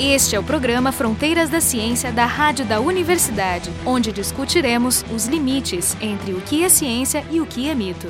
Este é o programa Fronteiras da Ciência da Rádio da Universidade, onde discutiremos os limites entre o que é ciência e o que é mito.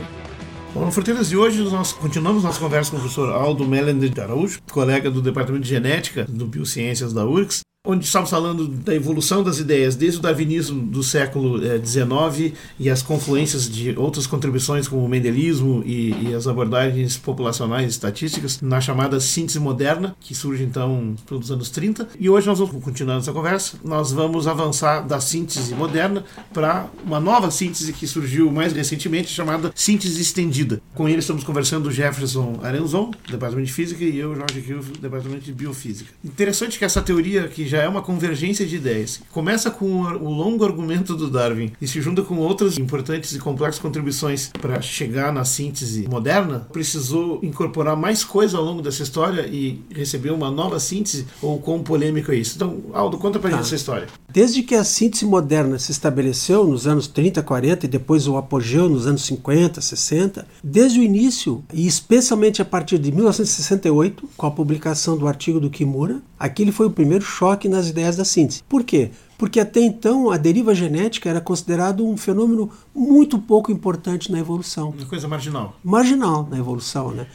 Bom, no Fronteiras de hoje nós continuamos nossa conversa com o professor Aldo Melender de Araújo, colega do Departamento de Genética do Biociências da URGS, onde estamos falando da evolução das ideias desde o darwinismo do século XIX eh, e as confluências de outras contribuições como o mendelismo e, e, as abordagens populacionais e estatísticas na chamada síntese moderna, que surge então nos anos 30. E hoje nós vamos continuar essa conversa, nós vamos avançar da síntese moderna para uma nova síntese que surgiu mais recentemente, chamada síntese estendida. Com ele estamos conversando Jefferson Arenzon, Departamento de Física, e eu, Jorge Kilf, Departamento de Biofísica. Interessante que essa teoria que já já é uma convergência de ideias. Começa com o longo argumento do Darwin e se junta com outras importantes e complexas contribuições para chegar na síntese moderna, precisou incorporar mais coisa ao longo dessa história e receber uma nova síntese, ou quão polêmico é isso? Então, Aldo, conta pra tá. gente essa história. Desde que a síntese moderna se estabeleceu nos anos 30, 40 e depois o apogeu nos anos 50, 60, desde o início, e especialmente a partir de 1968, com a publicação do artigo do Kimura, aquele foi o primeiro choque nas ideias da síntese. Por quê? Porque até então a deriva genética era considerado um fenômeno muito pouco importante na evolução. Uma coisa marginal. Marginal na evolução, né?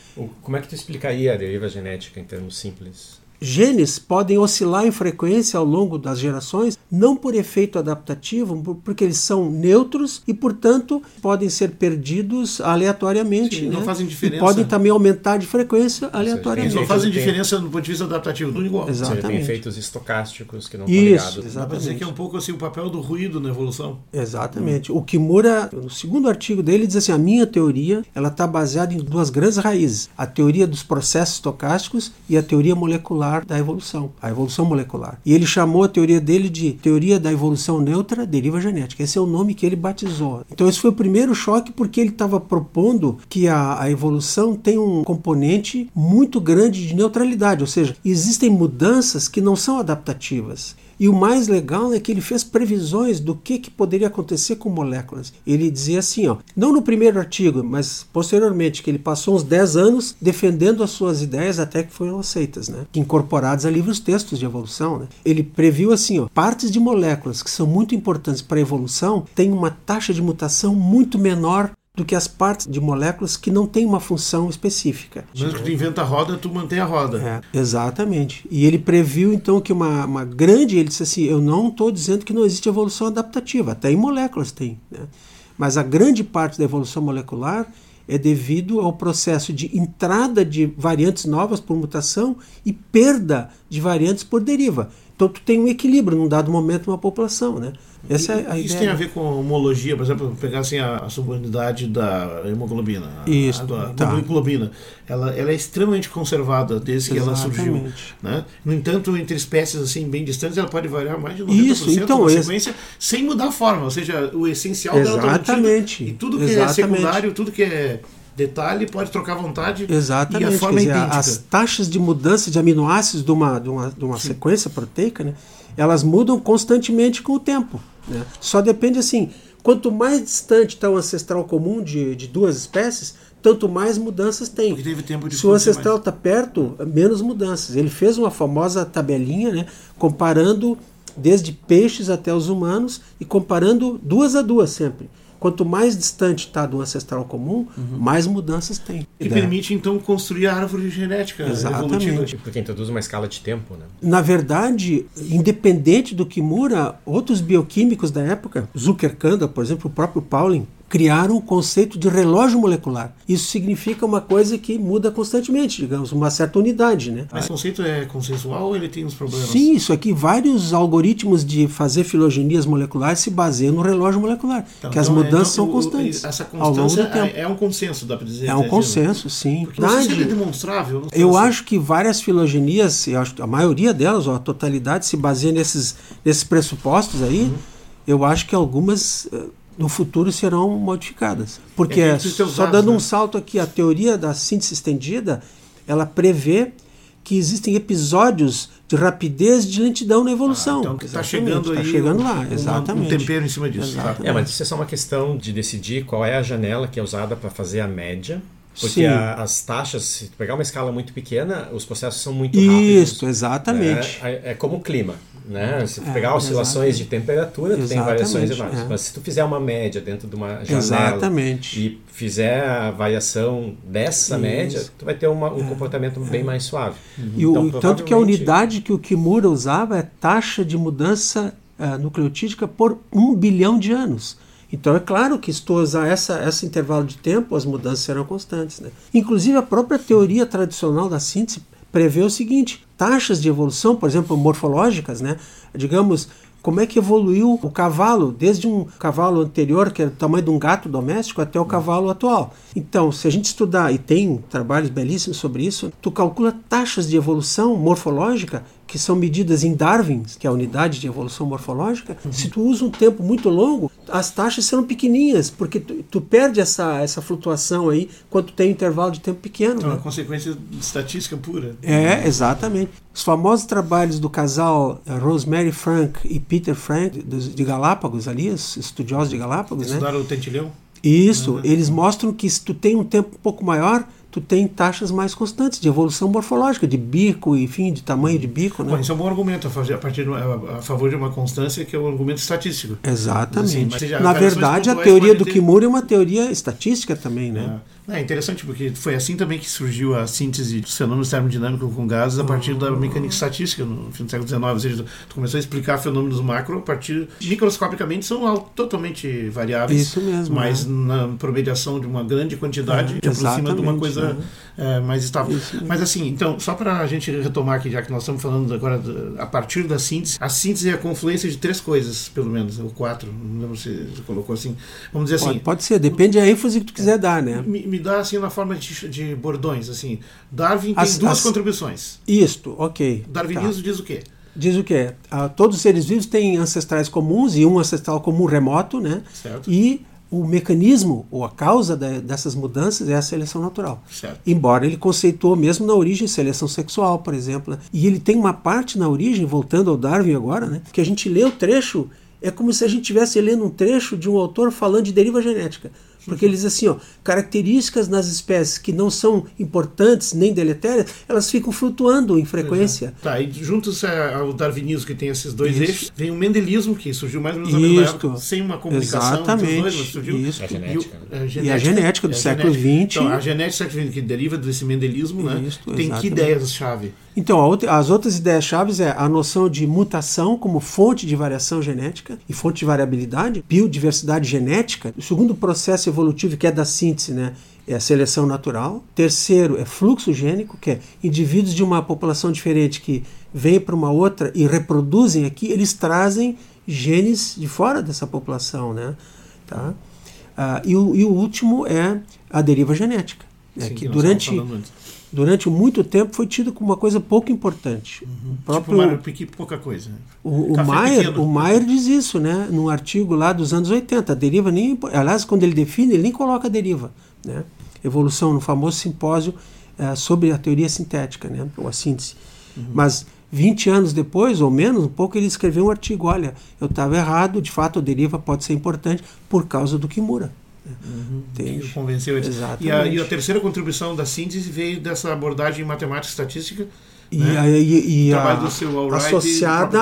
Como é que tu explicaria a deriva genética em termos simples? Genes podem oscilar em frequência ao longo das gerações, não por efeito adaptativo, porque eles são neutros e, portanto, podem ser perdidos aleatoriamente. Sim, não né? fazem diferença. E podem também aumentar de frequência aleatoriamente. Eles não fazem diferença do ponto de vista adaptativo, tudo igual. Exatamente. Seja, tem efeitos estocásticos que não estão ligados. Exatamente. Dizer que é um pouco assim o papel do ruído na evolução. Exatamente. Hum. O Kimura, no segundo artigo dele, diz assim: a minha teoria ela está baseada em duas grandes raízes: a teoria dos processos estocásticos e a teoria molecular da evolução, a evolução molecular. E ele chamou a teoria dele de teoria da evolução neutra deriva genética. Esse é o nome que ele batizou. Então esse foi o primeiro choque porque ele estava propondo que a, a evolução tem um componente muito grande de neutralidade, ou seja, existem mudanças que não são adaptativas. E o mais legal é que ele fez previsões do que, que poderia acontecer com moléculas. Ele dizia assim, ó, não no primeiro artigo, mas posteriormente, que ele passou uns 10 anos defendendo as suas ideias até que foram aceitas, né? incorporadas a livros textos de evolução. Né? Ele previu assim, ó, partes de moléculas que são muito importantes para a evolução têm uma taxa de mutação muito menor do que as partes de moléculas que não têm uma função específica. Mesmo que tu inventa a roda, tu mantém a roda. É, exatamente. E ele previu então que uma, uma grande, ele disse assim, eu não estou dizendo que não existe evolução adaptativa, até em moléculas tem, né? mas a grande parte da evolução molecular é devido ao processo de entrada de variantes novas por mutação e perda de variantes por deriva. Então tu tem um equilíbrio num dado momento numa população, né? Essa é a Isso ideia. tem a ver com homologia, por exemplo, pegar assim a, a subunidade da hemoglobina. Isso. A, a, tá. hemoglobina. Ela, ela é extremamente conservada desde Exatamente. que ela surgiu. Né? No entanto, entre espécies assim bem distantes, ela pode variar mais de 90% Isso, então, sequência, esse... sem mudar a forma. Ou seja, o essencial Exatamente. dela mantido. E tudo que é Exatamente. é secundário, tudo que é detalhe pode trocar à vontade Exatamente, e a forma dizer, é idêntica. As taxas de mudança de aminoácidos de uma, de uma, de uma sequência proteica, né, elas mudam constantemente com o tempo. Né? Só depende assim, quanto mais distante está o ancestral comum de, de duas espécies, tanto mais mudanças tem. Se o ancestral está perto, menos mudanças. Ele fez uma famosa tabelinha, né, comparando desde peixes até os humanos e comparando duas a duas sempre. Quanto mais distante está do ancestral comum, uhum. mais mudanças tem. Que permite, então, construir a árvore genética Exatamente. evolutiva. Porque introduz uma escala de tempo, né? Na verdade, independente do Kimura, outros bioquímicos da época, Zuckerkanda, por exemplo, o próprio Pauling, criaram o conceito de relógio molecular. Isso significa uma coisa que muda constantemente, digamos, uma certa unidade. Né? Mas o conceito é consensual ou ele tem uns problemas? Sim, isso aqui, vários algoritmos de fazer filogenias moleculares se baseiam no relógio molecular, então, que as então, mudanças então, são constantes. Essa constância é, é, um consenso, dá para dizer. É um consenso, sim. Porque não sei se é demonstrável. Eu acho que várias filogenias, eu acho, a maioria delas, ou a totalidade, se baseia nesses, nesses pressupostos aí. Uhum. Eu acho que algumas eh, no futuro serão modificadas. Porque, é, só dando né? um salto aqui, a teoria da síntese estendida, ela prevê que existem episódios de rapidez de lentidão na evolução. Ah, então está chegando tá aí. Está chegando lá, exatamente. Um tempero em cima disso. É, mas isso é só uma questão de decidir qual é a janela que é usada para fazer a média Porque a, as taxas, se tu pegar uma escala muito pequena, os processos são muito rápidos. Isso, exatamente. Né? É, é como o clima. Né? Se tu pegar é, oscilações exatamente. de temperatura, tu tem variações enormes. É. Mas se tu fizer uma média dentro de uma janela exatamente. e fizer a variação dessa Isso. média, tu vai ter uma, um é. comportamento bem é. mais suave. Uhum. E então, o, tanto que a unidade que o Kimura usava é taxa de mudança uh, nucleotídica por um bilhão de anos. Então é claro que se tu usar essa, esse intervalo de tempo, as mudanças serão constantes. Né? Inclusive a própria teoria tradicional da síntese prevê o seguinte: taxas de evolução, por exemplo, morfológicas, né? digamos, como é que evoluiu o cavalo, desde um cavalo anterior, que era do tamanho de um gato doméstico, até o cavalo atual. Então, se a gente estudar, e tem trabalhos belíssimos sobre isso, tu calcula taxas de evolução morfológica que são medidas em Darwin, que é a unidade de evolução morfológica, uhum. se tu usa um tempo muito longo, as taxas serão pequenininhas, porque tu, tu perde essa, essa flutuação aí quando tem um intervalo de tempo pequeno. Então, né? é uma consequência de estatística pura. É, exatamente. Os famosos trabalhos do casal eh, Rosemary Frank e Peter Frank, de Galápagos ali, os estudiosos de Galápagos, né? Estudaram né? o tentilhão? Isso, uhum. eles mostram que se tu tem um tempo um pouco maior, tu tem taxas mais constantes de evolução morfológica, de bico, enfim, de tamanho de bico. Né? Bom, isso é um bom argumento a, partir a, favor de uma constância que é um argumento estatístico. Exatamente. Assim, Na verdade, a teoria do ter... Kimura é uma teoria estatística também, né? É. É interessante porque foi assim também que surgiu a síntese dos fenômenos termodinâmicos com gases a partir da mecânica estatística no fim do século XIX. Ou seja, tu começou a explicar fenômenos macro a partir microscopicamente são totalmente variáveis. Isso mesmo. Mas é. na promediação de uma grande quantidade é, te aproxima de uma coisa é. É, mais estável. Mas assim, então, só para a gente retomar aqui, já que nós estamos falando agora de, a partir da síntese, a síntese é a confluência de três coisas, pelo menos, ou quatro, não lembro se você colocou assim. Vamos dizer pode, assim. Pode ser, depende da ênfase que tu quiser dar, né? Me, me dá assim na forma de, de bordões, assim. Darwin tem as, duas as, contribuições. Isto, ok. Darwinismo tá. diz o quê? Diz o quê? Ah, todos os seres vivos têm ancestrais comuns e um ancestral comum remoto, né? Certo. E o mecanismo ou a causa da, dessas mudanças é a seleção natural. Certo. Embora ele conceituou mesmo na origem seleção sexual, por exemplo. E ele tem uma parte na origem, voltando ao Darwin agora, né? que a gente lê o trecho, é como se a gente estivesse lendo um trecho de um autor falando de deriva genética. Porque eles assim, ó, características nas espécies que não são importantes nem deletérias, elas ficam flutuando em frequência. É. Tá, e juntos ao darwinismo que tem esses dois Isso. eixos, vem o mendelismo que surgiu mais ou menos na mesma época, sem uma comunicação Exatamente. entre os dois, mas surgiu Isso. A genética. E, o, a genética, e a genética do século XX. Então, a genética do século XX que deriva desse mendelismo, né? Isso, tem exatamente. que ideias-chave? Então, as outras ideias chaves é a noção de mutação como fonte de variação genética e fonte de variabilidade, biodiversidade genética. O segundo processo evolutivo, que é da síntese, né, é a seleção natural. Terceiro é fluxo gênico, que é indivíduos de uma população diferente que vêm para uma outra e reproduzem aqui, eles trazem genes de fora dessa população. Né? Tá? Ah, e, o, e o último é a deriva genética. Né, Sim, que durante durante muito tempo foi tido como uma coisa pouco importante. Uhum. O próprio, tipo pouca coisa. Né? O, o, Maier, o Maier diz isso, né? Num artigo lá dos anos 80. A deriva nem. Aliás, quando ele define, ele nem coloca a deriva. Né? Evolução, no famoso simpósio é, sobre a teoria sintética, né? ou a síntese. Uhum. Mas 20 anos depois, ou menos, um pouco, ele escreveu um artigo: olha, eu estava errado, de fato a deriva pode ser importante por causa do Kimura. Uhum, convenceu eles. E a, e a, terceira contribuição da síntese veio dessa abordagem matemática estatística e, né? e, e a, associada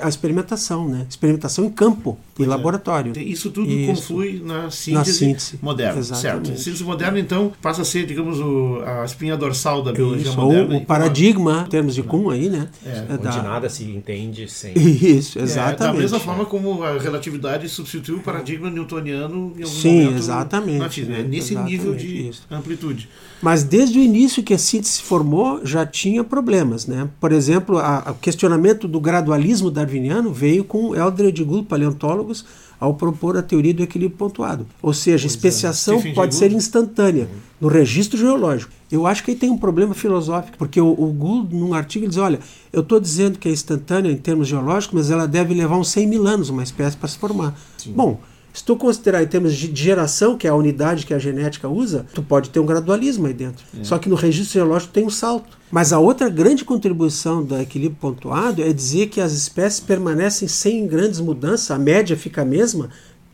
à experimentação, né? Experimentação em campo e é. laboratório. Isso tudo Isso. conflui na síntese, na síntese. moderna, Exatamente. certo? A síntese moderna, então, passa a ser, digamos, o, a espinha dorsal da biologia Isso. moderna. Ou o paradigma, em termos de Kuhn aí, né? É. Onde da... nada se entende sem... Isso, exatamente. É, da mesma forma como a relatividade substituiu o paradigma newtoniano em algum Sim, momento exatamente. Na física. É nesse exatamente. nível de Isso. amplitude. Mas desde o início que a síntese se formou, já tinha problemas. Né? Por exemplo, o questionamento do gradualismo darwiniano veio com Eldred Gould, paleontólogos, ao propor a teoria do equilíbrio pontuado. Ou seja, pois especiação é. pode ser instantânea uhum. no registro geológico. Eu acho que aí tem um problema filosófico, porque o, o Gould, num artigo, ele diz: olha, eu estou dizendo que é instantânea em termos geológicos, mas ela deve levar uns 100 mil anos uma espécie para se formar. Sim. Bom, se tu considerar em termos de geração, que é a unidade que a genética usa, tu pode ter um gradualismo aí dentro. É. Só que no registro geológico tem um salto. Mas a outra grande contribuição do equilíbrio pontuado é dizer que as espécies permanecem sem grandes mudanças, a média fica a mesma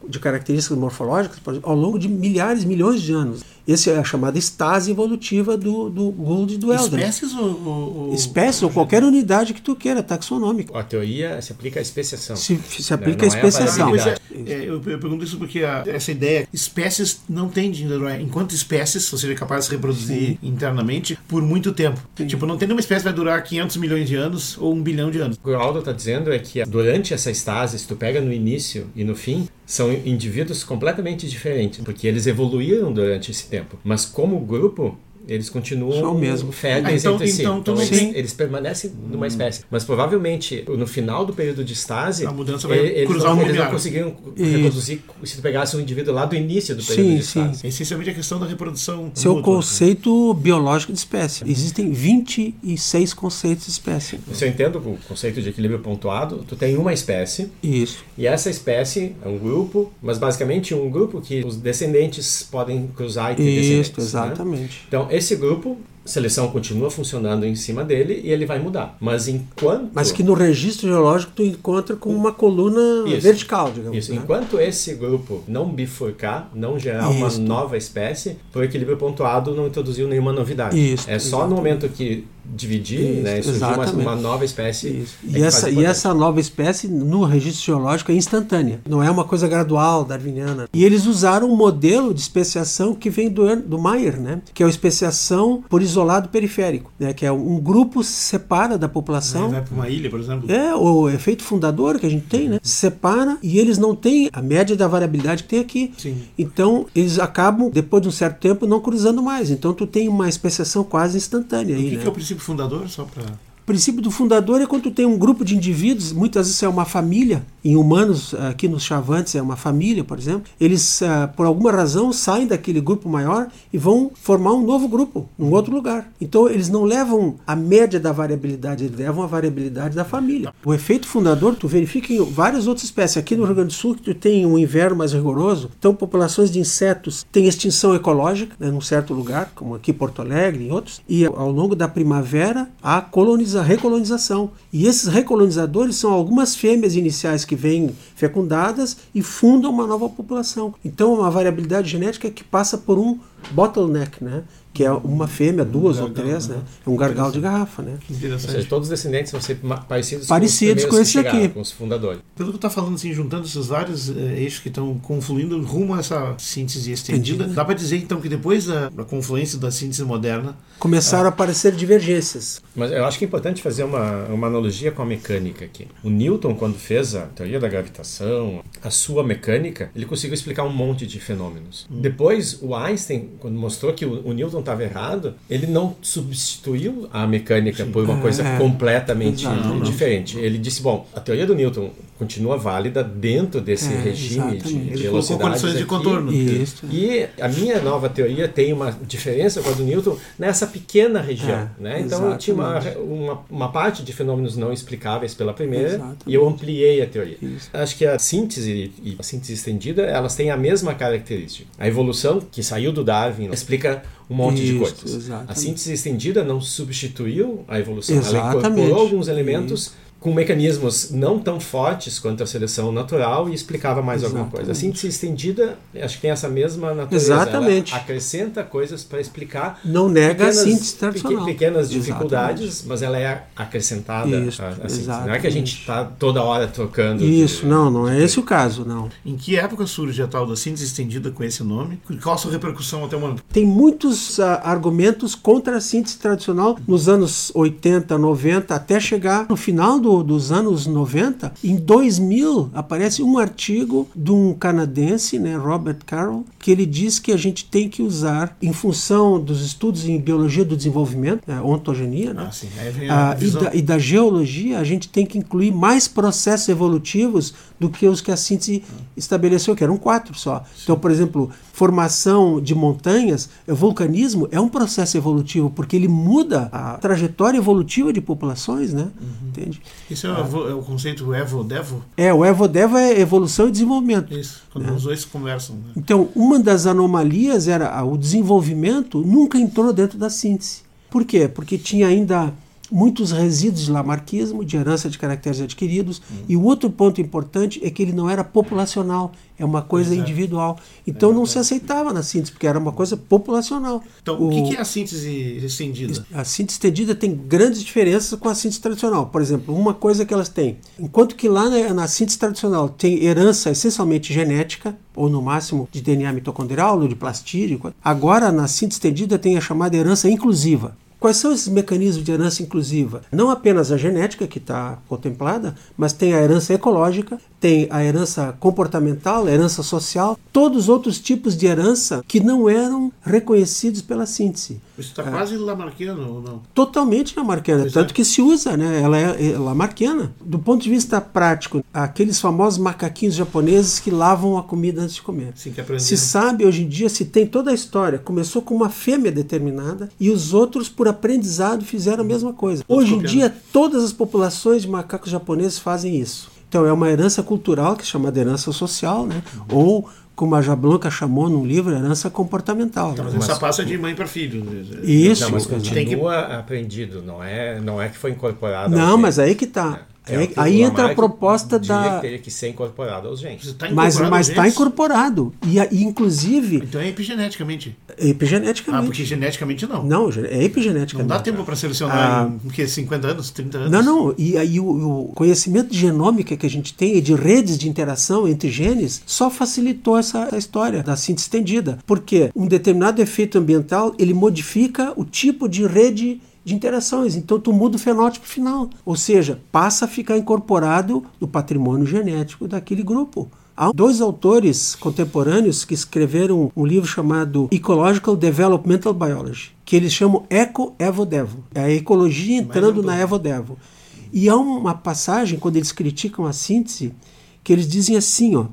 de características morfológicas ao longo de milhares, milhões de anos. Essa é a chamada estase evolutiva do, do Gould e do Eldon. Espécies ou, ou. Espécies ou qualquer unidade que tu queira, taxonômica. A teoria se aplica à especiação. Se, se aplica à especiação. É, é, eu, eu, pergunto isso porque a, essa ideia, espécies não a durar, enquanto espécies, você é capaz de se reproduzir Sim. internamente por muito tempo. Sim. Tipo, não tem nenhuma espécie que vai durar 500 milhões de anos ou um bilhão de anos. O que o Aldo está dizendo é que durante essa estase, se tu pega no início e no fim, são indivíduos completamente diferentes, porque eles evoluíram durante esse tempo. Mas como grupo, eles continuam mesmo. férteis ah, então, entre si. Então, então eles, eles, permanecem numa hum. espécie. Mas provavelmente, no final do período de estase, a mudança vai eles, cruzar não, eles não conseguiram reproduzir se tu pegasse um indivíduo lá do início do período sim, de estase. Sim. Essencialmente a questão da reprodução. Esse é o conceito biológico de espécie. Existem 26 conceitos de espécie. Você entende o conceito de equilíbrio pontuado? Tu tem uma espécie. Isso. E essa espécie é um grupo, mas basicamente um grupo que os descendentes podem cruzar e ter Isso, descendentes. Né? exatamente. Né? Então, esse grupo seleção continua funcionando em cima dele e ele vai mudar. Mas enquanto. Mas que no registro geológico tu encontra com uma coluna Isso. vertical, digamos. Isso. Né? Enquanto esse grupo não bifurcar, não gerar Isso. uma nova espécie, o equilíbrio pontuado não introduziu nenhuma novidade. Isso. É só no momento que dividir, Isso, né, surgir uma, uma, nova espécie. É e, essa, e essa nova espécie no registro geológico é instantânea, não é uma coisa gradual, darwiniana. E eles usaram um modelo de especiação que vem do, do Mayer, né, que é a especiação por isolado periférico, né, que é um grupo se separa da população. Vai para uma ilha, por exemplo. É, o efeito fundador que a gente tem, né, se separa e eles não têm a média da variabilidade que tem aqui. Sim. Então, eles acabam, depois de um certo tempo, não cruzando mais. Então, tu tem uma especiação quase instantânea. O aí, que, né? que é o princípio fundador, só para o princípio do fundador é quando tem um grupo de indivíduos, muitas vezes é uma família, em humanos, aqui nos chavantes é uma família, por exemplo, eles, uh, por alguma razão, saem daquele grupo maior e vão formar um novo grupo, num outro lugar. Então, eles não levam a média da variabilidade, eles levam a variabilidade da família. O efeito fundador, tu verifica em várias outras espécies. Aqui no Rio Grande do Sul, tu tem um inverno mais rigoroso, então populações de insetos têm extinção ecológica, né, num certo lugar, como aqui Porto Alegre e outros, e ao longo da primavera, há colonização a recolonização. E esses recolonizadores são algumas fêmeas iniciais que vêm fecundadas e fundam uma nova população. Então, é uma variabilidade genética que passa por um bottleneck, né? Que é uma fêmea, duas um ou três, né? né? É um gargalo de garrafa, né? Ou seja, todos os descendentes vão ser parecidos, parecidos com, com esse aqui. Com os fundadores. Pelo que tu está falando, assim, juntando esses vários uh, eixos que estão confluindo rumo a essa síntese estendida, Entendi. dá para dizer então que depois da, da, confluência da síntese moderna começaram a, a aparecer divergências. Mas eu acho que é importante fazer uma, uma analogia com a mecânica aqui. O Newton, quando fez a teoria da gravitação, a sua mecânica, ele conseguiu explicar um monte de fenômenos. Hum. Depois, o Einstein, quando mostrou que o, o Newton estava errado, ele não substituiu a mecânica Sim. por uma coisa é, completamente exato, diferente. Ele disse, bom, a teoria do Newton continua válida dentro desse é, regime de, de velocidades condições de contorno. Isso. E a minha nova teoria tem uma diferença com a do Newton nessa pequena região. É, né? Então eu tinha uma, uma, uma, parte de fenômenos não explicáveis pela primeira exatamente. e eu ampliei a teoria. Isso. Acho que a síntese e a síntese estendida elas têm a mesma característica. A evolução que saiu do Darwin explica um monte Isso, de coisas. Exatamente. A síntese estendida não substituiu a evolução, exatamente. ela incorporou alguns elementos com mecanismos não tão fortes quanto a seleção natural e explicava mais Exatamente. alguma coisa. A síntese estendida, acho que tem essa mesma natureza. Exatamente. Ela acrescenta coisas para explicar. Não nega pequenas, a síntese tradicional. Pequenas dificuldades, Exatamente. mas ela é acrescentada Isso, a, a síntese. Não é que a gente está toda hora trocando. Isso, de, não, não é esse o caso, não. Em que época surge a tal da síntese estendida com esse nome? Qual a sua repercussão até o momento? Tem muitos uh, argumentos contra a síntese tradicional nos anos 80, 90, até chegar no final do dos anos 90, em 2000 aparece um artigo de um canadense, né, Robert Carroll, que ele diz que a gente tem que usar, em função dos estudos em biologia do desenvolvimento, né, ontogenia, né, ah, sim. Ah, e, da, e da geologia, a gente tem que incluir mais processos evolutivos do que os que a síntese estabeleceu, que eram quatro só. Sim. Então, por exemplo, formação de montanhas, vulcanismo é um processo evolutivo, porque ele muda a trajetória evolutiva de populações, né? Uhum. Entende? Isso é, ah. é, o conceito Evo-Devo? É, o Evo-Devo é evolução e desenvolvimento. Isso, quando né? os dois conversam. Né? Então, uma das anomalias era o desenvolvimento nunca entrou dentro da síntese. Por quê? Porque tinha ainda muitos resíduos de lamarquismo, de herança de caracteres adquiridos. Uhum. E o outro ponto importante é que ele não era populacional, é uma coisa Exato. individual. Então é não se aceitava na síntese, porque era uma coisa populacional. Então, o, o que é a síntese estendida? A síntese estendida tem grandes diferenças com a síntese tradicional. Por exemplo, uma coisa que elas têm, enquanto que lá na, na síntese tradicional tem herança essencialmente genética, ou no máximo de DNA mitocondrial, ou de plastídeo, agora na síntese estendida tem a chamada herança inclusiva. Quais são esses mecanismos de herança inclusiva? Não apenas a genética que está contemplada, mas tem a herança ecológica, tem a herança comportamental, a herança social, todos os outros tipos de herança que não eram reconhecidos pela síntese. Isso está é. quase lamarquiano ou não? Totalmente lamarquiana, tanto é. que se usa, né? Ela é, é lamarquiana. Do ponto de vista prático, aqueles famosos macaquinhos japoneses que lavam a comida antes de comer. Sim, que se sabe hoje em dia, se tem toda a história, começou com uma fêmea determinada e os outros, por aprendizado, fizeram a mesma coisa. Hoje em dia, todas as populações de macacos japoneses fazem isso. Então é uma herança cultural que é chamada herança social, né? Uhum. Ou como a Jablonka chamou num livro, herança comportamental. Então, mas essa passa de mãe para filho. Isso. Não, mas continua aprendido, não é, não é que foi incorporado. Não, mas aí que está. É. É, aí entra a proposta da. Teria que ser incorporado aos genes. Tá mas mas está incorporado. E, e, inclusive. Então é epigeneticamente. É epigeneticamente. Ah, porque geneticamente não. Não, é epigeneticamente. Não dá tempo para selecionar ah, em que, 50 anos, 30 anos. Não, não. E aí o, o, conhecimento de genômica que a gente tem e de redes de interação entre genes só facilitou essa, essa história da síntese estendida. Porque um determinado efeito ambiental ele modifica o tipo de rede de interações. Então tu muda o fenótipo final, ou seja, passa a ficar incorporado no patrimônio genético daquele grupo. Há dois autores contemporâneos que escreveram um livro chamado Ecological Developmental Biology, que eles chamam Eco-Evo-Devo. É a ecologia entrando na Evo-Devo. E há uma passagem, quando eles criticam a síntese, que eles dizem assim, ó,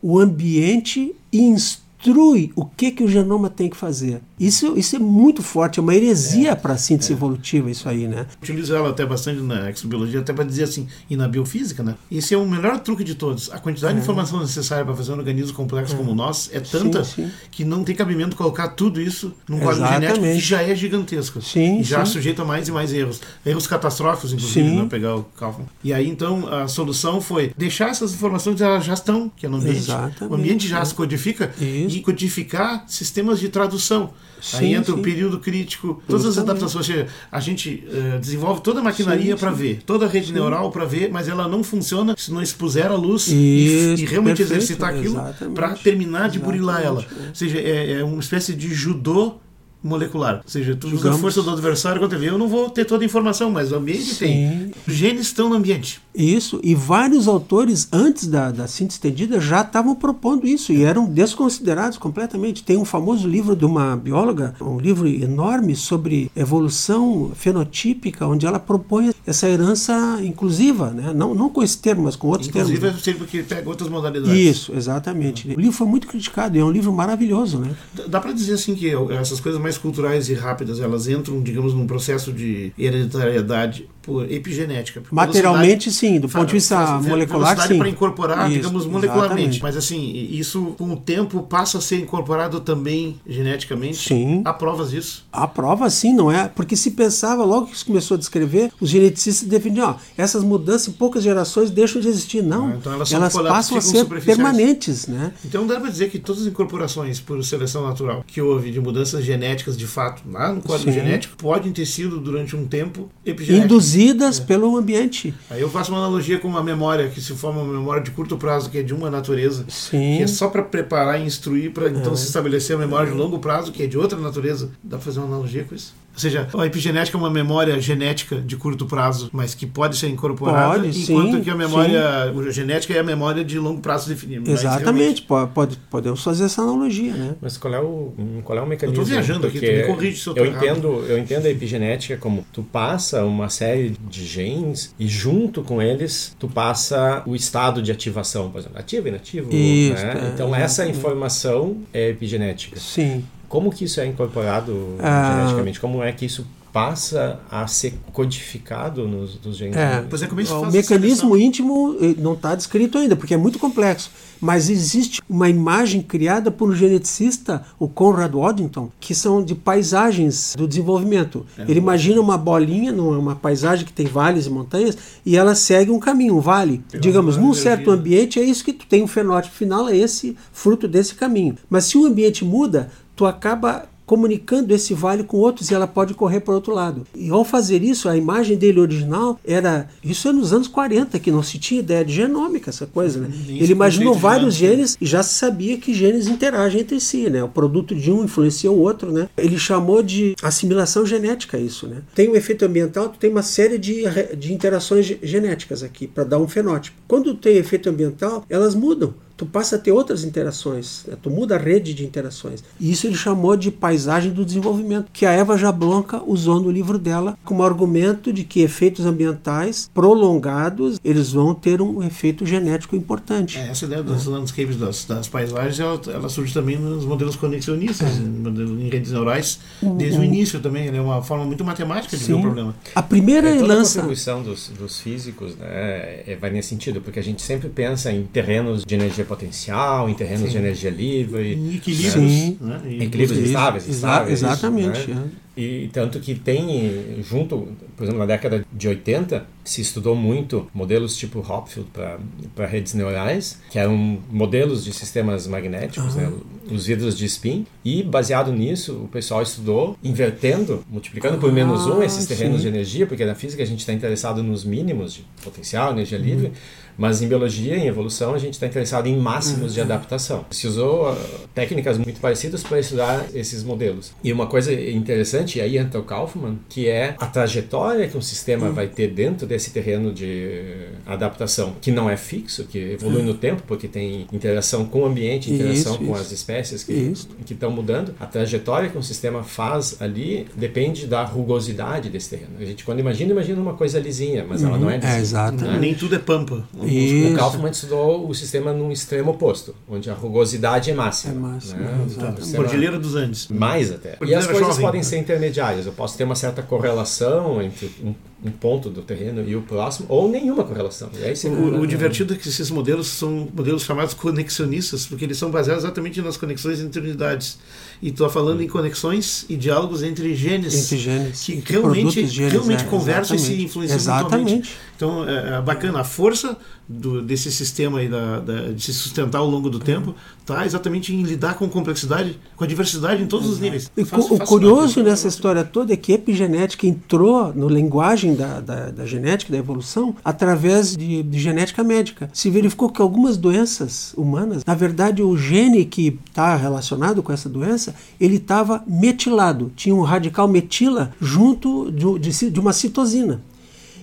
o ambiente instrui instrui o que, que o genoma tem que fazer. Isso, isso é muito forte, é uma heresia é, para a síntese é. evolutiva, isso aí, né? Utilizo ela até bastante na exobiologia, até para dizer assim, e na biofísica, né? Esse é o melhor truque de todos. A quantidade é. de informação necessária para fazer um organismo complexo como o nosso é tanta sim, sim. que não tem cabimento colocar tudo isso num código genético que já é gigantesco. Sim, e já sujeito a mais e mais erros. Erros catastróficos, inclusive, não né? pegar o Kaufman. E aí, então, a solução foi deixar essas informações, elas já estão, que é no ambiente. Exatamente. O ambiente já se codifica isso. Codificar sistemas de tradução. Sim, Aí entra sim. o período crítico, todas as adaptações. Seja, a gente uh, desenvolve toda a maquinaria para ver, toda a rede neural para ver, mas ela não funciona se não expuser a luz Isso, e, e, realmente perfeito, exercitar aquilo para terminar de burilar ela. Ou seja, é, é uma espécie de judô molecular. Ou seja, tu usa a força do adversário contra ele. Eu não vou ter toda a informação, mas o ambiente Sim. tem. Genes estão no ambiente. Isso, e vários autores antes da, da síntese estendida já estavam propondo isso e eram desconsiderados completamente. Tem um famoso livro de uma bióloga, um livro enorme sobre evolução fenotípica, onde ela propõe essa herança inclusiva, né? não, não com esse termo, mas com outros Inclusive, termos. Inclusive, porque pega outras modalidades. Isso, exatamente. Uhum. O livro foi muito criticado e é um livro maravilhoso. Né? Dá para dizer assim que essas coisas mais culturais e rápidas, elas entram, digamos, num processo de hereditariedade por epigenética. Por Materialmente, sim, do ponto de vista molecular, sim. para incorporar, isso, digamos, molecularmente. Exatamente. Mas assim, isso com o tempo passa a ser incorporado também geneticamente. Sim. Há provas disso? Há provas, sim, não é? Porque se pensava, logo que isso começou a descrever, os geneticistas defendiam, ó, essas mudanças em poucas gerações deixam de existir. Não, ah, então elas, elas passam a ser permanentes, né? Então dá para dizer que todas as incorporações por seleção natural que houve de mudanças genéticas de fato lá no código sim. genético podem ter sido durante um tempo produzidas é. pelo ambiente. Aí eu faço uma analogia com uma memória que se forma uma memória de curto prazo que é de uma natureza, Sim. que é só para preparar e instruir para então é. se estabelecer a memória de longo prazo que é de outra natureza. Dá para fazer uma analogia com isso? Ou seja, a epigenética é uma memória genética de curto prazo, mas que pode ser incorporada, pode, enquanto sim, que a memória a genética é a memória de longo prazo definida. Exatamente, pode, pode, podemos fazer essa analogia, né? Mas qual é o, qual é o mecanismo? Eu estou viajando aqui, tu me corrige se eu eu entendo, eu entendo a epigenética como tu passa uma série de genes e junto com eles tu passa o estado de ativação, por exemplo, ativo, inativo, Isso, né? É, então essa informação é epigenética. Sim Como que isso é incorporado Ah. geneticamente? Como é que isso passa a ser codificado nos, nos genes? É, Pois é, como é que se o mecanismo seleção? íntimo eh, não está descrito ainda, porque é muito complexo. Mas existe uma imagem criada por um geneticista, o Conrad Waddington, que são de paisagens do desenvolvimento. Ele imagina uma bolinha numa uma paisagem que tem vales e montanhas e ela segue um caminho, um vale. Digamos, num certo ambiente é isso que tu tem, o fenótipo final é esse, fruto desse caminho. Mas se o ambiente muda, tu acaba comunicando esse vale com outros e ela pode correr para outro lado. E ao fazer isso, a imagem dele original era. Isso é nos anos 40, que não se tinha ideia de genômica, essa coisa, né? Ele imaginou vários genes e já se sabia que genes interagem entre si, né? O produto de um influencia o outro, né? Ele chamou de assimilação genética isso, né? Tem um efeito ambiental, tu tem uma série de, de interações ge- genéticas aqui para dar um fenótipo. Quando tem efeito ambiental, elas mudam. Tu passa a ter outras interações, né? tu muda a rede de interações. E isso ele chamou de paisagem do desenvolvimento, que a Eva Jablonka usou no livro dela como argumento de que efeitos ambientais prolongados, eles vão ter um efeito genético importante. É, essa ideia dos landscapes, das, das paisagens, ela, ela surge também nos modelos conexionistas, É. em modelo- em redes neurais, desde o início também. Ela é uma forma muito matemática de ver o Sim. problema. A primeira É, toda a lança contribuição dos, dos físicos né, é, vai nesse sentido, porque a gente sempre pensa em terrenos de energia potencial, em terrenos de energia livre, Em equilíbrios. Sim. Né? E- equilíbrios estáveis, exa- estáveis. exatamente, né? é. E tanto que tem, junto, por exemplo, na década de 80, se estudou muito modelos tipo Hopfield para redes neurais, que eram modelos de sistemas magnéticos, né, os vidros de spin, e baseado nisso, o pessoal estudou invertendo, multiplicando por menos um esses Ah, terrenos sim. de energia, porque na física a gente está interessado nos mínimos de potencial, energia livre, mas em biologia, em evolução, a gente está interessado em máximos de adaptação. Se usou ah, técnicas muito parecidas para estudar esses modelos. E uma coisa interessante, e aí entra o Kaufman, que é a trajetória que um sistema vai ter dentro desse terreno de adaptação, que não é fixo, que evolui no tempo, porque tem interação com o ambiente, interação Isso, com isso. as espécies que estão mudando. A trajetória que um sistema faz ali depende da rugosidade desse terreno. A gente, quando imagina, imagina uma coisa lisinha, mas ela não é lisinha. É, exato. né? Nem tudo é pampa. Isso. O Kaufman estudou o sistema num extremo oposto, onde a rugosidade é máxima. É máxima, né? exatamente. O sistema- Cordilheira dos Andes. mais até. E Cordilheira as coisas jovem, podem né? ser intermediárias. Eu posso ter uma certa correlação entre um, um ponto do terreno e o próximo, ou nenhuma correlação. E aí O, o divertido é que esses modelos são modelos chamados conexionistas, porque eles são baseados exatamente nas conexões entre unidades. E estou falando em conexões e diálogos entre genes. Entre genes. Que Entre realmente, genes, realmente é, conversam e se influenciam Exatamente. mutuamente. Então, é, é bacana. A força do- desse sistema aí da, da- de se sustentar ao longo do tempo está exatamente em lidar com complexidade, com a diversidade em todos os níveis. E o curioso nessa história toda é que epigenética entrou no linguagem da, da, da genética, da evolução, através de, de genética médica. Se verificou que algumas doenças humanas, na verdade, o gene que está relacionado com essa doença, ele estava metilado. Tinha um radical metila junto de, de, de uma citosina.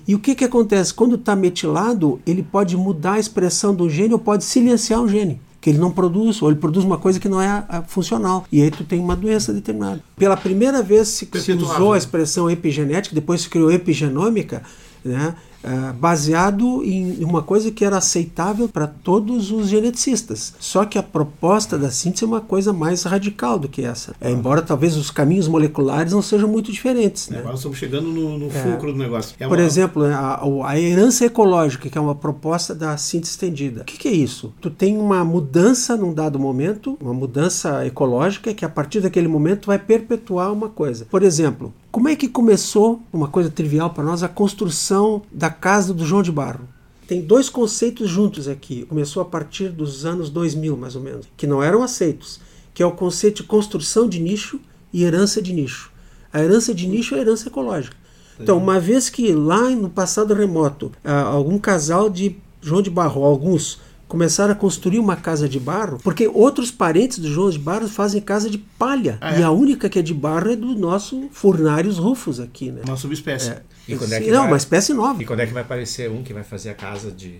E o que, que acontece? Quando está metilado, ele pode mudar a expressão do gene ou pode silenciar um gene. Que ele não produz, ou ele produz uma coisa que não é a- funcional. E aí tu tem uma doença determinada. Pela primeira vez se, se usou a expressão epigenética, depois se criou epigenômica, né? Ah, baseado em uma coisa que era aceitável para todos os geneticistas. Só que a proposta da síntese é uma coisa mais radical do que essa. É, embora talvez os caminhos moleculares não sejam muito diferentes. Né? Agora estamos chegando no, no fulcro do negócio. É Por uma- exemplo, a, a herança ecológica, que é uma proposta da síntese estendida. O que, que é isso? Tu tem uma mudança num dado momento, uma mudança ecológica, que a partir daquele momento vai perpetuar uma coisa. Por exemplo, como é que começou, uma coisa trivial para nós, a construção da casa do João de Barro? Tem dois conceitos juntos aqui. Começou a partir dos anos 2000, mais ou menos, que não eram aceitos, que é o conceito de construção de nicho e herança de nicho. A herança de nicho é a herança ecológica. Então, uma vez que lá no passado remoto, ah, algum casal de João de Barro, alguns, começaram a construir uma casa de barro, porque outros parentes do João de Barro fazem casa de palha. Ah, é? E a única que é de barro é do nosso Furnários Rufus aqui, né? uma subespécie. E quando é que Não, vai- uma espécie nova. E quando é que vai aparecer um que vai fazer a casa de,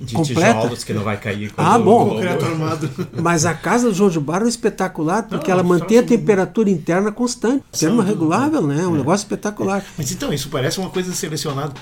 de Completa? tijolos que não vai cair? Ah, bom. o- Concreto armado. Mas a casa do João de Barro é espetacular porque Não, ela um mantém a temperatura interna constante. Termo regulável, né? É um negócio espetacular. Mas então, isso parece uma coisa selecionada.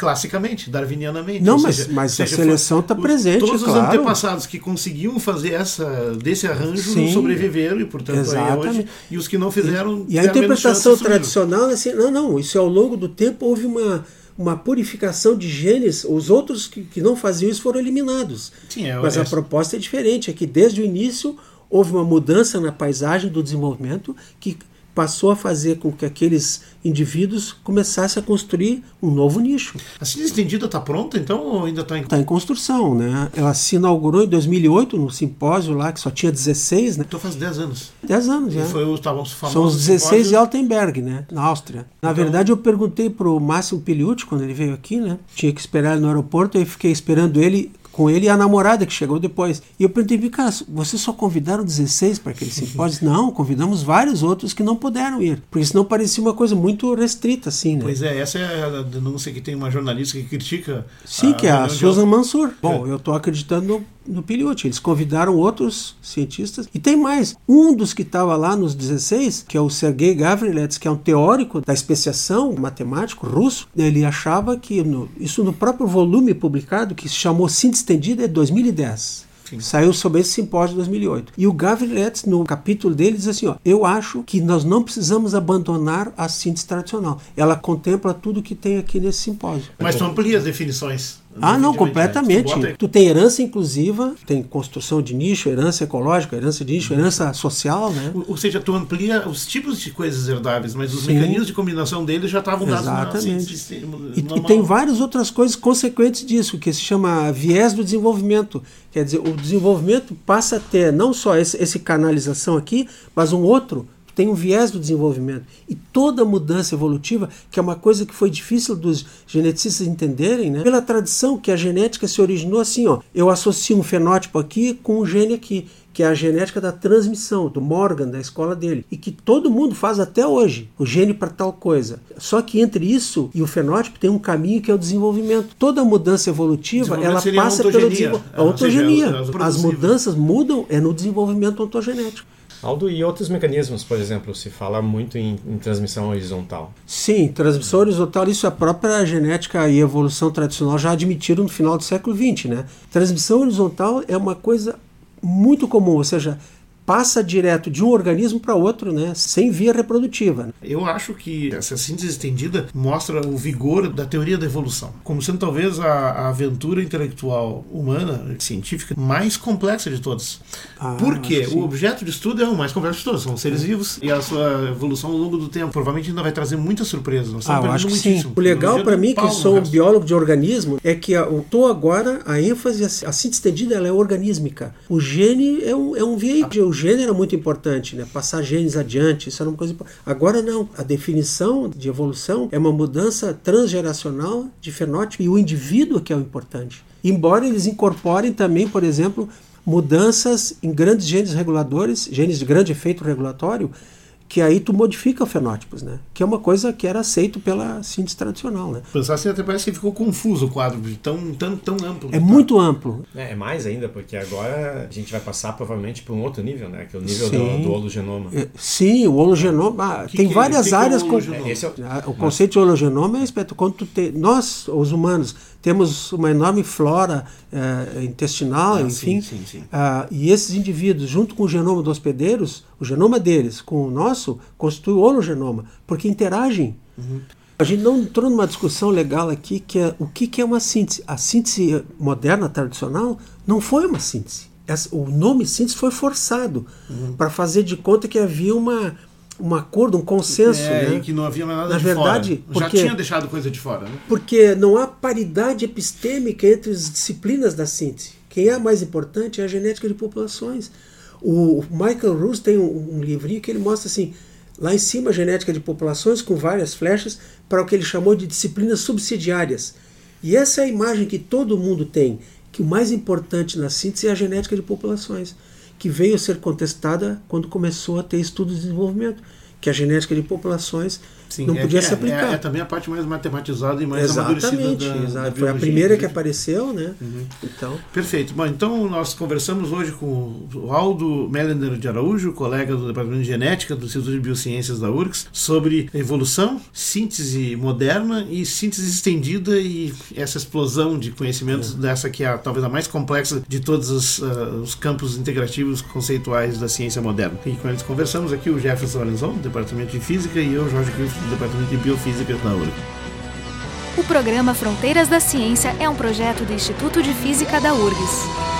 Classicamente, darwinianamente. Não, mas, seja- mas seja, a seleção está os- presente, Todos os claro. antepassados que conseguiam fazer essa desse arranjo Sim. sobreviveram e, portanto, aí é Exatamente. hoje. E os que não fizeram. E a tiveram menos interpretação tradicional é assim, não, não, isso é ao longo do tempo houve uma, uma purificação de genes, os outros que, que não faziam isso foram eliminados. Sim, é- Mas é- a proposta é diferente, é que desde o início houve uma mudança na paisagem do desenvolvimento que passou a fazer com que aqueles indivíduos começassem a construir um novo nicho. A síntese estendida está pronta, então, ou ainda está em. Está em construção, né? Ela se inaugurou em 2008 no simpósio lá que só tinha 16, né? Então faz 10 anos. 10 anos, E é. foi os estavam famosos. São os 16 de. Altenberg, né? Na Áustria. Na verdade, eu perguntei pro Máximo Piliucci, quando ele veio aqui, né? Tinha que esperar ele no aeroporto, aí fiquei esperando ele com ele e a namorada que chegou depois. E eu perguntei, cara, vocês só convidaram 16 para aquele simpósio? não, convidamos vários outros que não puderam ir. Porque senão parecia uma coisa muito restrita, assim, né? Pois é, essa é a denúncia que tem uma jornalista que critica. Sim, que é a de Susan Al- Mansur. Bom, eu estou acreditando no, no Piliucci. Eles convidaram outros cientistas. E tem mais. Um dos que estava lá nos 16, que é o Sergei Gavrilets, que é um teórico da especiação, matemático russo, ele achava que, no- isso no próprio volume publicado, que se chamou Síntese Estendida, é 2010. Saiu sobre esse simpósio de 2008. E o Gavrilets, no capítulo dele, diz assim: ó, Eu acho que nós não precisamos abandonar a síntese tradicional. Ela contempla tudo que tem aqui nesse simpósio. Mas tu amplia as definições. Ah, não, Definitivamente, completamente. né? Tu Tu tem herança inclusiva, tem construção de nicho, herança ecológica, herança de nicho, herança social, né? Ou ou seja, tu amplia os tipos de coisas herdáveis, mas os Sim. mecanismos de combinação deles já estavam dados na Exatamente. síntese E, e tem várias outras coisas consequentes disso, que se chama viés do desenvolvimento. Quer dizer, o desenvolvimento passa a ter não só esse, esse canalização aqui, mas um outro tem um viés do desenvolvimento. E toda mudança evolutiva, que é uma coisa que foi difícil dos geneticistas entenderem, né? pela tradição que a genética se originou assim, ó, eu associo um fenótipo aqui com um gene aqui, que é a genética da transmissão, do Morgan, da escola dele, e que todo mundo faz até hoje, o gene para tal coisa. Só que entre isso e o fenótipo tem um caminho que é o desenvolvimento. Toda mudança evolutiva, ela a passa pelo desenvolvimento. A ou seja, ontogenia. as As mudanças mudam é no desenvolvimento ontogenético. Aldo, e outros mecanismos, por exemplo, se fala muito em, em transmissão horizontal. Sim, transmissão horizontal, isso a própria genética e evolução tradicional já admitiram no final do século XX, né? Transmissão horizontal é uma coisa muito comum, ou seja, passa direto de um organismo para outro, né? Sem via reprodutiva. Eu acho que essa síntese estendida mostra o vigor da teoria da evolução, como sendo talvez a, a aventura intelectual humana, científica, mais complexa de todas. Ah, Por quê? acho que sim. O objeto de estudo é o mais complexo de todos, são seres vivos e a sua evolução ao longo do tempo provavelmente ainda vai trazer muitas surpresas. Nós Ah, eu acho que perdendo sim. muitíssimo. O legal para mim, que sou biólogo de organismo, é que eu tô agora, a ênfase, a síntese estendida, ela é organísmica. O gene é um, é um veículo. O gene era muito importante, né? Passar genes adiante, isso era uma coisa importante. Agora não. A definição de evolução é uma mudança transgeracional de fenótipo e o indivíduo é que é o importante. Embora eles incorporem também, por exemplo, mudanças em grandes genes reguladores, genes de grande efeito regulatório, que aí tu modifica fenótipos, né? Que é uma coisa que era aceito pela síntese tradicional, né? Pensar assim, até parece que ficou confuso o quadro, tão, tão, tão amplo. É muito amplo. É, é mais ainda, porque agora a gente vai passar provavelmente para um outro nível, né? Que é o nível Sim. do, do hologenoma. É, Sim, o hologenoma. ah, Que tem que- várias que que é o áreas. com- é o- Ah, O conceito de hologenoma é espeto. Quando tu te- nós, os humanos, temos uma enorme flora eh, intestinal, Ah, enfim. sim, sim, sim. Ah, e esses indivíduos, junto com o genoma dos hospedeiros, o genoma deles com o nosso, constitui o hologenoma, porque interagem. Uhum. A gente não entrou numa discussão legal aqui que é o que, que é uma síntese. A síntese moderna, tradicional, não foi uma síntese. Essa- o nome síntese foi forçado Uhum. para fazer de conta que havia uma, um acordo, um consenso. É, né? que não havia mais nada Na de verdade, fora. Já porque- tinha deixado coisa de fora, né? Porque não há paridade epistêmica entre as disciplinas da síntese. Quem é a mais importante é a genética de populações. O Michael Ruse tem um, um livrinho que ele mostra assim, lá em cima genética de populações com várias flechas para o que ele chamou de disciplinas subsidiárias. E essa é a imagem que todo mundo tem, que o mais importante na síntese é a genética de populações, que veio a ser contestada quando começou a ter estudos de desenvolvimento, que a genética de populações Sim, não é, podia é, se aplicar. É, é, também a parte mais matematizada e mais amadurecida Exatamente, da, exato. da foi a primeira que apareceu, né? Uhum. Então, Perfeito. Bom, então nós conversamos hoje com o Aldo Mellender de Araújo, colega do Departamento de Genética do Instituto de Biociências da URGS, sobre evolução, síntese moderna e síntese estendida e essa explosão de conhecimentos dessa que é a, talvez a mais complexa de todos os, uh, os campos integrativos conceituais da ciência moderna. E com eles conversamos aqui o Jefferson do Departamento de Física, e eu, Jorge Cristo, do Departamento de Biofísica da URGS. O programa Fronteiras da Ciência é um projeto do Instituto de Física da URGS.